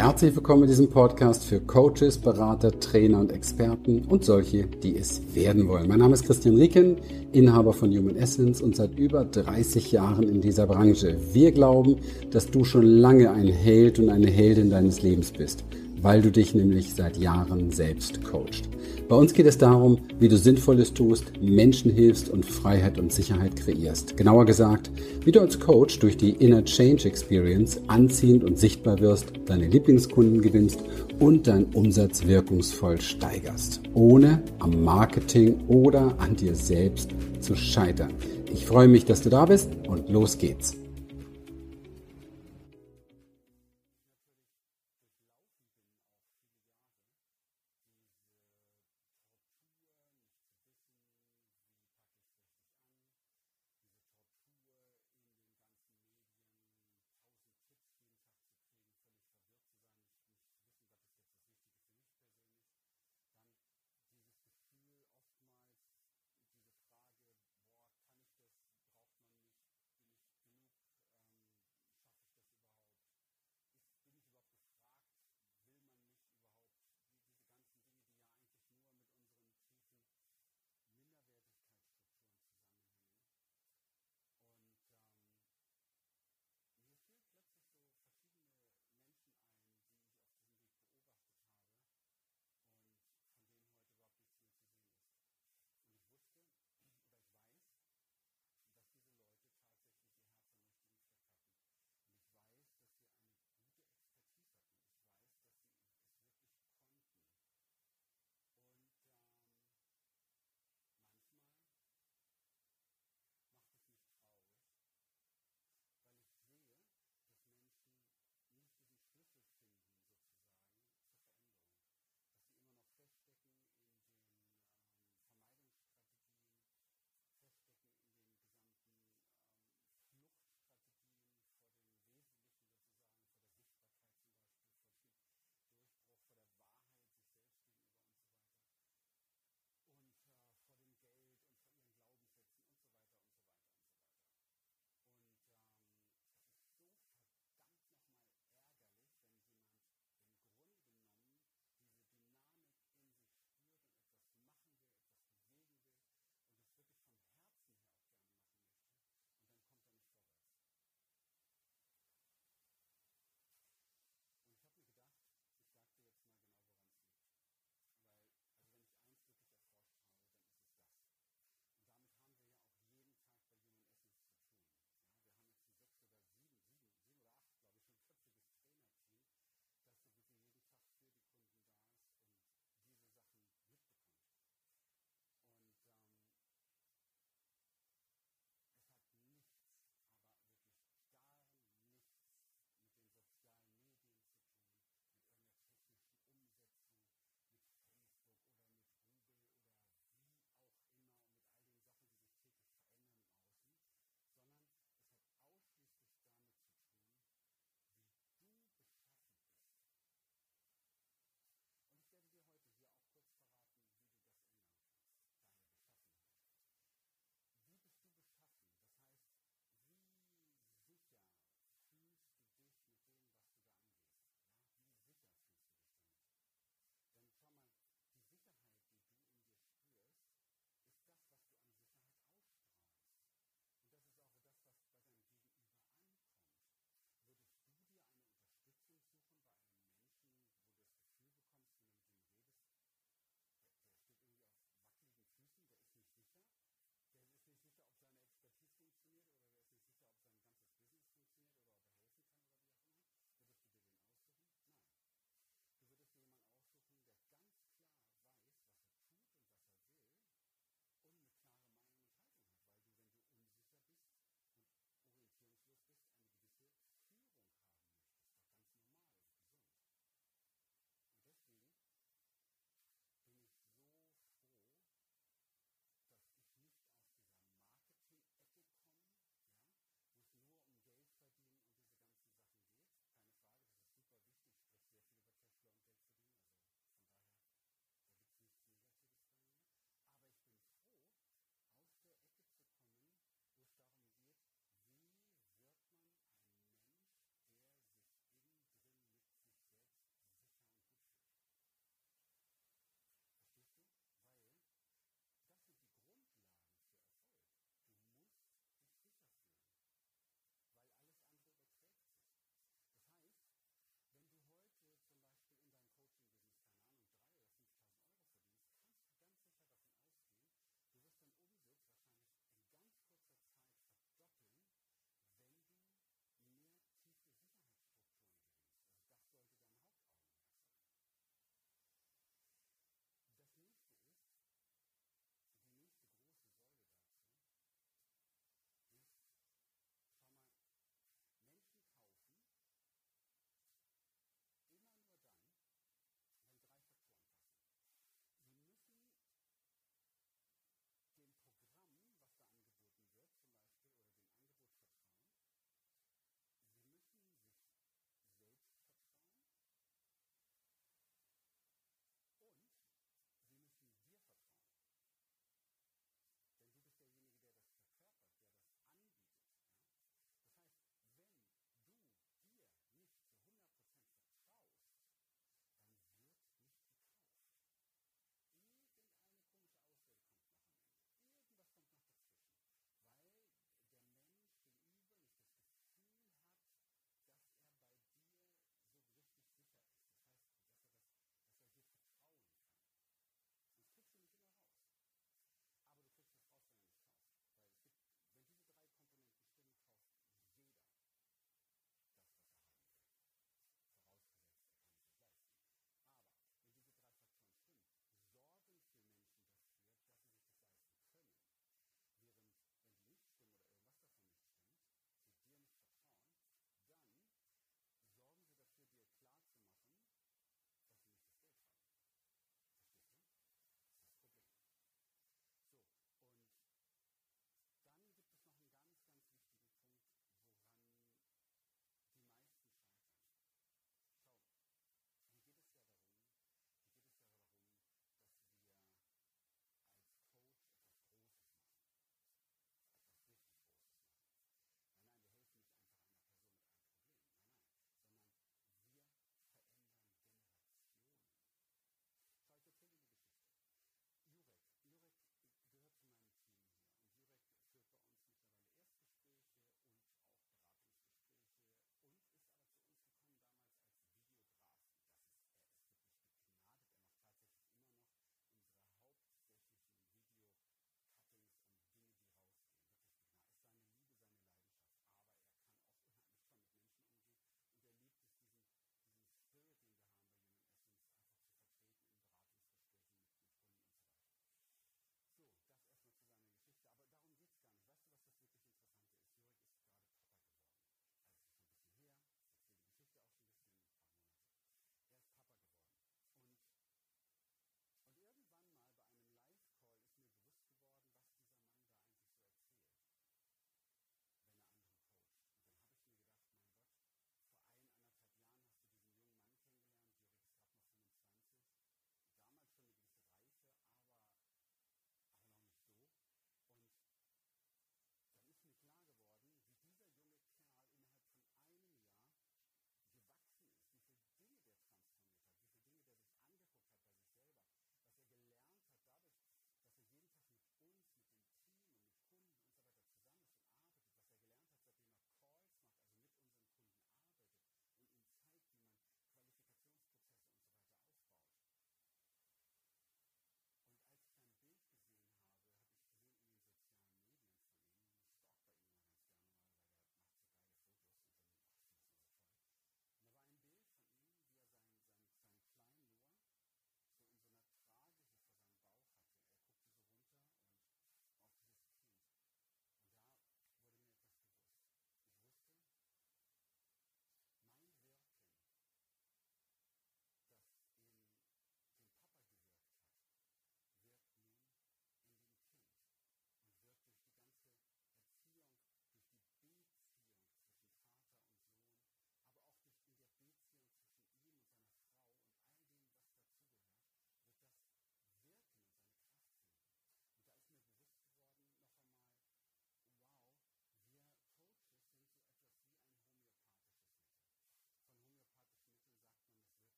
Herzlich willkommen in diesem Podcast für Coaches, Berater, Trainer und Experten und solche, die es werden wollen. Mein Name ist Christian Rieken, Inhaber von Human Essence und seit über 30 Jahren in dieser Branche. Wir glauben, dass du schon lange ein Held und eine Heldin deines Lebens bist weil du dich nämlich seit Jahren selbst coachst. Bei uns geht es darum, wie du Sinnvolles tust, Menschen hilfst und Freiheit und Sicherheit kreierst. Genauer gesagt, wie du als Coach durch die Inner Change Experience anziehend und sichtbar wirst, deine Lieblingskunden gewinnst und deinen Umsatz wirkungsvoll steigerst, ohne am Marketing oder an dir selbst zu scheitern. Ich freue mich, dass du da bist und los geht's.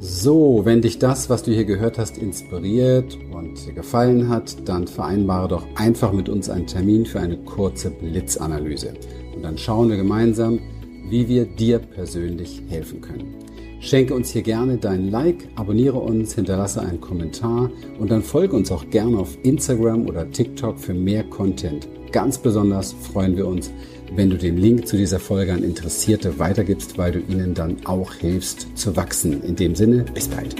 So, wenn dich das, was du hier gehört hast, inspiriert und dir gefallen hat, dann vereinbare doch einfach mit uns einen Termin für eine kurze Blitzanalyse. Und dann schauen wir gemeinsam, wie wir dir persönlich helfen können. Schenke uns hier gerne dein Like, abonniere uns, hinterlasse einen Kommentar und dann folge uns auch gerne auf Instagram oder TikTok für mehr Content. Ganz besonders freuen wir uns, wenn du den Link zu dieser Folge an Interessierte weitergibst, weil du ihnen dann auch hilfst zu wachsen. In dem Sinne, bis bald.